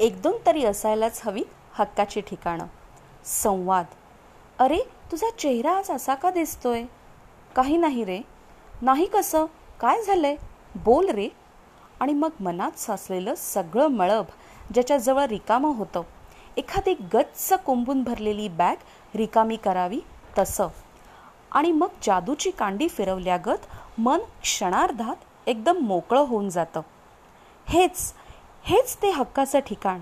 एक दोन तरी असायलाच हवी हक्काची ठिकाणं. संवाद. अरे तुझा चेहरा आज असा का दिसतोय? काही नाही रे. नाही कसं? काय झालंय? बोल रे. आणि मग मनात साचलेलं सगळं मळब ज्याच्याजवळ रिकामं होतं. एखादी गच्च कोंबून भरलेली बॅग रिकामी करावी तसं. आणि मग जादूची कांडी फिरवल्यागत मन क्षणार्धात एकदम मोकळं होऊन जातं. हेच हेच ते हक्काचं ठिकाण.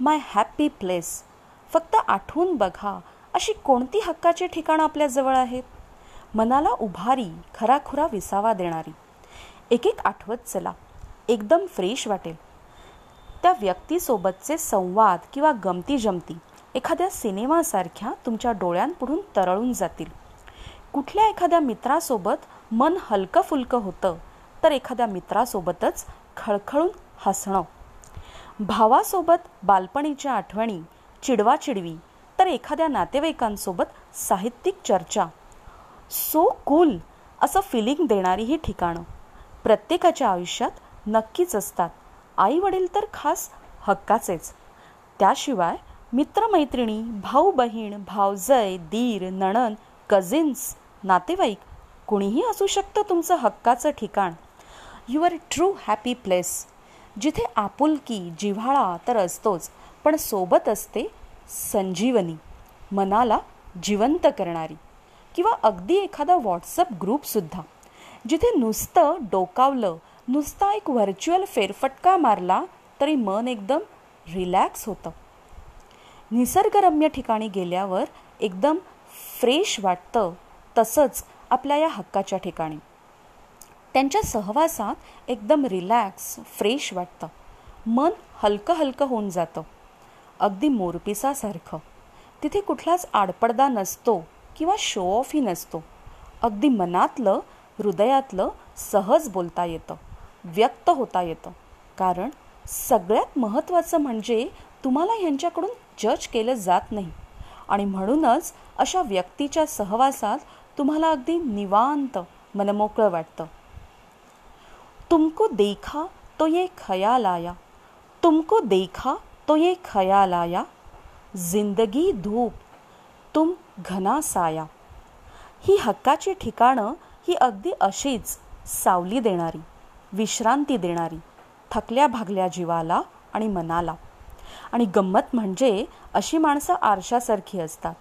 माय हॅपी प्लेस फक्त आठवून बघा अशी कोणती हक्काची ठिकाणं आपल्याजवळ आहेत? मनाला उभारी खराखुरा विसावा देणारी. एक एक आठवत चला. एकदम फ्रेश वाटेल. त्या व्यक्तीसोबतचे संवाद किंवा गमती जमती एखाद्या सिनेमासारख्या तुमच्या डोळ्यांपुढून तरळून जातील. कुठल्या एखाद्या मित्रासोबत मन हलकं फुलकं होतं तर एखाद्या मित्रासोबतच खळखळून हसणं. भावासोबत बालपणीच्या आठवणी चिडवाचिडवी तर एखाद्या नातेवाईकांसोबत साहित्यिक चर्चा. सो कूल असं फिलिंग देणारी ही ठिकाणं. प्रत्येकाच्या आयुष्यात नक्कीच असतात. आई वडील तर खास हक्काचेच. त्याशिवाय मित्रमैत्रिणी भाऊ बहीण भावजय दीर नणन कझिन्स नातेवाईक कुणीही असू शकतं तुमचं हक्काचं ठिकाण. युअर ट्रू हॅपी प्लेस जिथे आपुलकी जिव्हाळा तर असतोच पण सोबत असते संजीवनी मनाला जिवंत करणारी किंवा अगदी एखादा व्हॉट्सअप ग्रुपसुद्धा जिथे नुसतं डोकावलं नुसता एक व्हर्च्युअल फेरफटका मारला तरी मन एकदम रिलॅक्स होतं. निसर्गरम्य ठिकाणी गेल्यावर एकदम फ्रेश वाटतं तसंच आपल्या या हक्काच्या ठिकाणी. त्यांच्या सहवासात एकदम रिलॅक्स फ्रेश वाटतं. मन हलकं हलकं होऊन जातं. अगदी मोरपिसासारखं. तिथे कुठलाच आडपडदा नसतो किंवा शो ऑफही नसतो. अगदी मनातलं हृदयातलं सहज बोलता येतं. व्यक्त होता येतं. कारण सगळ्यात महत्त्वाचं म्हणजे तुम्हाला ह्यांच्याकडून जज केलं जात नाही. आणि म्हणूनच अशा व्यक्तीच्या सहवासात तुम्हाला अगदी निवांत मनमोकळं वाटतं. तुमको देखा तो ये ख्याल आया। तुमको देखा तो ये ख्याल आया। जिंदगी धूप तुम घना साया। ही हक्काची ठिकाणं ही अगदी अशीच सावली देणारी विश्रांती देणारी थकल्या भागल्या जीवाला आणि मनाला. आणि गंमत म्हणजे अशी माणसं आरशासारखी असतात.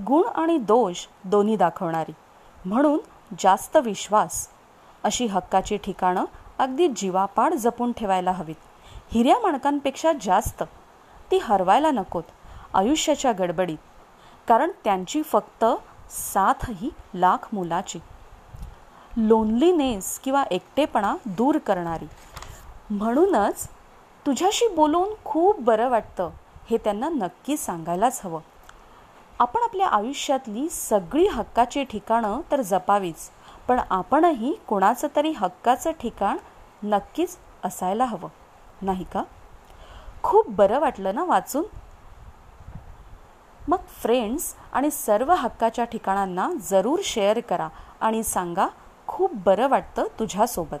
गुण आणि दोष दोन्ही दाखवणारी. म्हणून जास्त विश्वास अशी हक्काची ठिकाणं अगदी जीवापाड जपून ठेवायला हवीत. हिऱ्या मणकांपेक्षा जास्त ती हरवायला नकोत आयुष्याच्या गडबडीत. कारण त्यांची फक्त साथही लाख मुलाची. लोनलीनेस किंवा एकटेपणा दूर करणारी. म्हणूनच तुझ्याशी बोलून खूप बरं वाटतं हे त्यांना नक्की सांगायलाच हवं. आपण आपल्या आयुष्यातली सगळी हक्काची ठिकाणं तर जपावीच. पण आपणही कोणाचं तरी हक्काचं ठिकाण नक्कीच असायला हवं. नाही का? खूप बरं वाटलं ना वाचून? मग फ्रेंड्स आणि सर्व हक्काच्या ठिकाणांना जरूर शेअर करा आणि सांगा खूप बरं वाटतं तुझ्यासोबत.